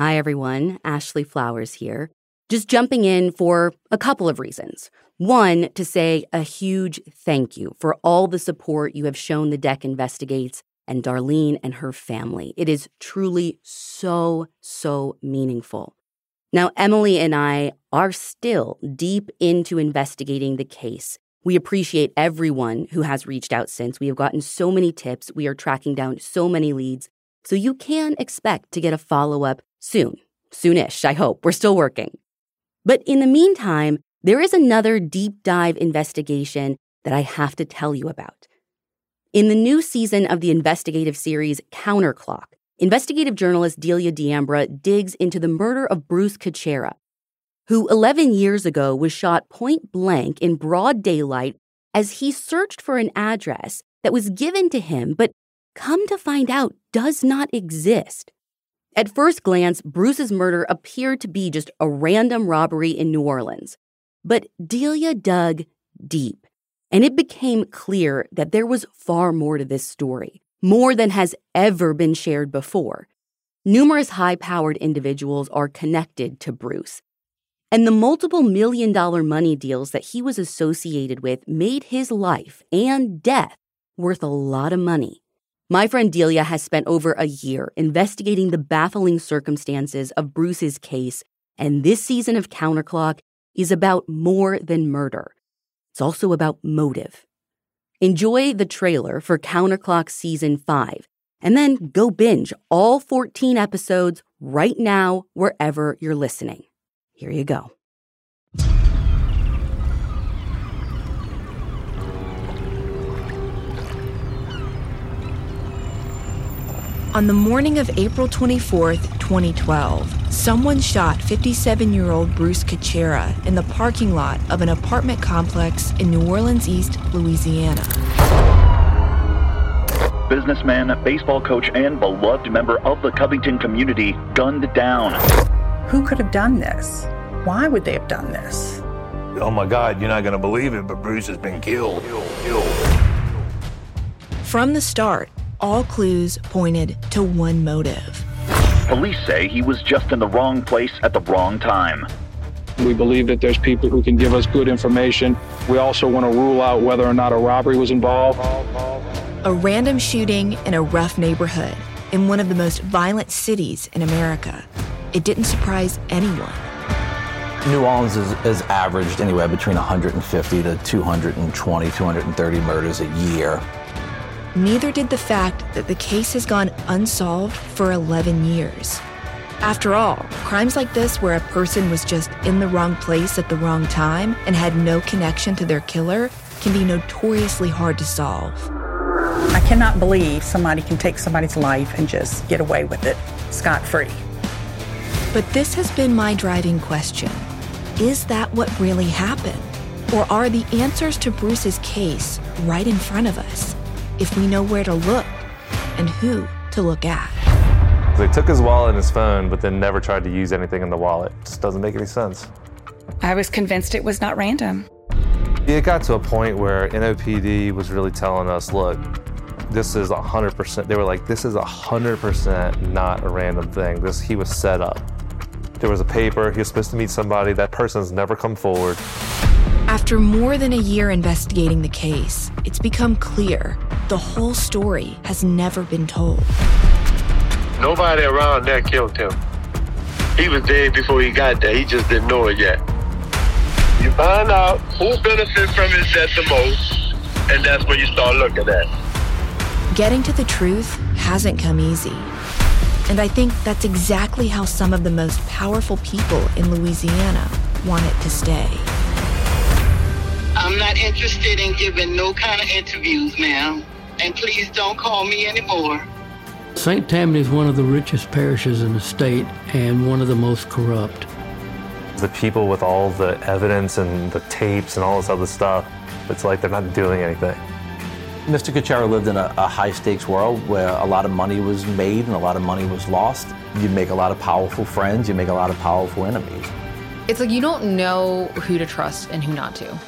Hi, everyone. Ashley Flowers here. Just jumping in for a couple of reasons. One, to say a huge thank you for all the support you have shown the Deck Investigates and Darlene and her family. It is truly so, so meaningful. Now, Emily and I are still deep into investigating the case. We appreciate everyone who has reached out since. We have gotten so many tips. We are tracking down so many leads. So you can expect to get a follow up soon. Soonish, I hope. We're still working. But in the meantime, there is another deep dive investigation that I have to tell you about. In the new season of the investigative series Counterclock, investigative journalist Delia D'Ambra digs into the murder of Bruce Cucchiara, who 11 years ago was shot point blank in broad daylight as he searched for an address that was given to him, but come to find out does not exist. At first glance, Bruce's murder appeared to be just a random robbery in New Orleans. But Delia dug deep, and it became clear that there was far more to this story, more than has ever been shared before. Numerous high powered individuals are connected to Bruce. And the multiple million dollar money deals that he was associated with made his life and death worth a lot of money. My friend Delia has spent over a year investigating the baffling circumstances of Bruce's case, and this season of Counterclock is about more than murder. It's also about motive. Enjoy the trailer for Counterclock Season 5, and then go binge all 14 episodes right now, wherever you're listening. Here you go. On the morning of April 24, 2012, someone shot 57 year old Bruce Cucchiara in the parking lot of an apartment complex in New Orleans East, Louisiana. Businessman, baseball coach, and beloved member of the Covington community gunned down. Who could have done this? Why would they have done this? Oh my God, you're not going to believe it, but Bruce has been killed. From the start, all clues pointed to one motive. Police say he was just in the wrong place at the wrong time. We believe that there's people who can give us good information. We also want to rule out whether or not a robbery was involved. A random shooting in a rough neighborhood in one of the most violent cities in America. It didn't surprise anyone. New Orleans is, is averaged anywhere between 150 to 220, 230 murders a year. Neither did the fact that the case has gone unsolved for 11 years. After all, crimes like this, where a person was just in the wrong place at the wrong time and had no connection to their killer, can be notoriously hard to solve. I cannot believe somebody can take somebody's life and just get away with it scot free. But this has been my driving question Is that what really happened? Or are the answers to Bruce's case right in front of us? If we know where to look and who to look at. They took his wallet and his phone, but then never tried to use anything in the wallet. It just doesn't make any sense. I was convinced it was not random. It got to a point where NOPD was really telling us, look, this is 100%. They were like, this is 100% not a random thing. This He was set up. There was a paper. He was supposed to meet somebody. That person's never come forward. After more than a year investigating the case, it's become clear the whole story has never been told. Nobody around there killed him. He was dead before he got there. He just didn't know it yet. You find out who benefits from his death the most, and that's when you start looking at. Getting to the truth hasn't come easy. And I think that's exactly how some of the most powerful people in Louisiana want it to stay. I'm not interested in giving no kind of interviews, ma'am. And please don't call me anymore. St. Tammany is one of the richest parishes in the state and one of the most corrupt. The people with all the evidence and the tapes and all this other stuff, it's like they're not doing anything. Mr. Cucchiara lived in a, a high stakes world where a lot of money was made and a lot of money was lost. You make a lot of powerful friends, you make a lot of powerful enemies. It's like you don't know who to trust and who not to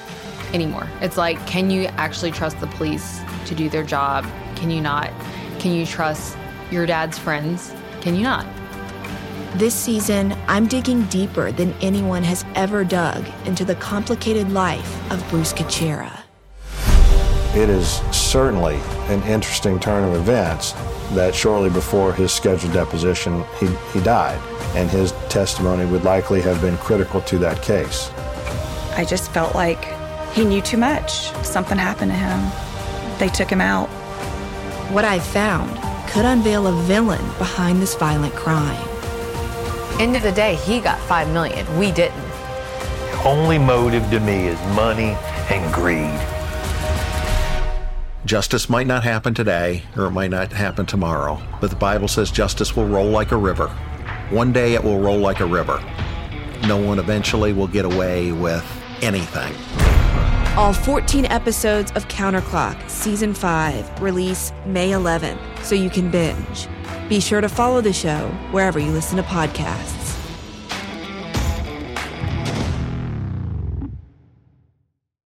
anymore. It's like, can you actually trust the police to do their job? Can you not? Can you trust your dad's friends? Can you not? This season, I'm digging deeper than anyone has ever dug into the complicated life of Bruce Cucchiara. It is certainly an interesting turn of events that shortly before his scheduled deposition, he, he died, and his testimony would likely have been critical to that case. I just felt like he knew too much. Something happened to him. They took him out. What I found could unveil a villain behind this violent crime. End of the day, he got five million. We didn't. Only motive to me is money and greed. Justice might not happen today, or it might not happen tomorrow, but the Bible says justice will roll like a river. One day it will roll like a river. No one eventually will get away with anything. All 14 episodes of Counterclock Season 5 release May 11th, so you can binge. Be sure to follow the show wherever you listen to podcasts.